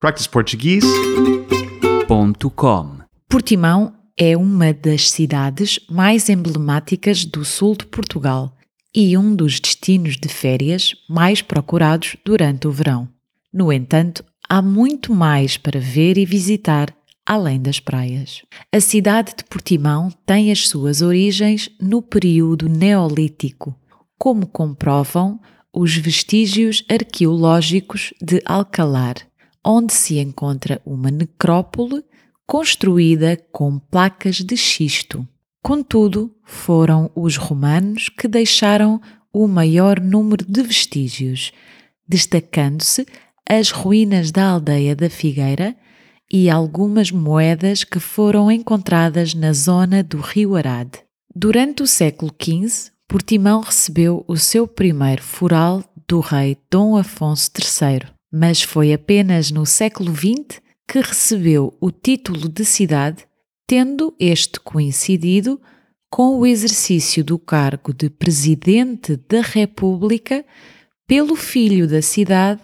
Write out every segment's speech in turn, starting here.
practiceportuguese.com Portimão é uma das cidades mais emblemáticas do sul de Portugal e um dos destinos de férias mais procurados durante o verão. No entanto, há muito mais para ver e visitar além das praias. A cidade de Portimão tem as suas origens no período Neolítico, como comprovam os vestígios arqueológicos de Alcalar, onde se encontra uma necrópole construída com placas de xisto. Contudo, foram os romanos que deixaram o maior número de vestígios, destacando-se as ruínas da aldeia da Figueira e algumas moedas que foram encontradas na zona do rio Arade. Durante o século XV, Portimão recebeu o seu primeiro foral do rei Dom Afonso III, mas foi apenas no século XX que recebeu o título de cidade, tendo este coincidido com o exercício do cargo de Presidente da República pelo filho da cidade,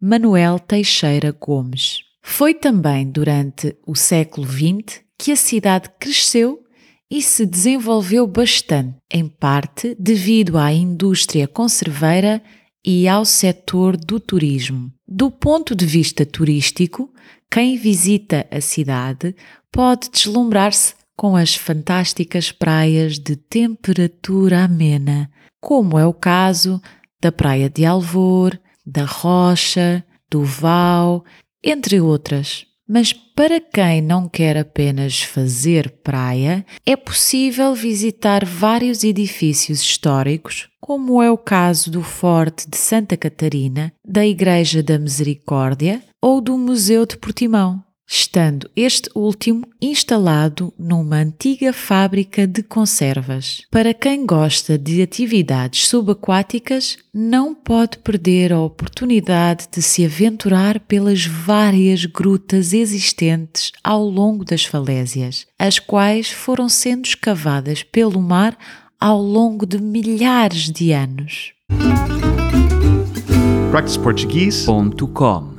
Manuel Teixeira Gomes. Foi também durante o século XX que a cidade cresceu e se desenvolveu bastante, em parte devido à indústria conserveira e ao setor do turismo. Do ponto de vista turístico, quem visita a cidade pode deslumbrar-se com as fantásticas praias de temperatura amena, como é o caso da Praia de Alvor, da Rocha, do Val, entre outras. Mas para quem não quer apenas fazer praia, é possível visitar vários edifícios históricos, como é o caso do Forte de Santa Catarina, da Igreja da Misericórdia ou do Museu de Portimão estando este último instalado numa antiga fábrica de conservas. Para quem gosta de atividades subaquáticas, não pode perder a oportunidade de se aventurar pelas várias grutas existentes ao longo das falésias, as quais foram sendo escavadas pelo mar ao longo de milhares de anos. practiceportuguese.com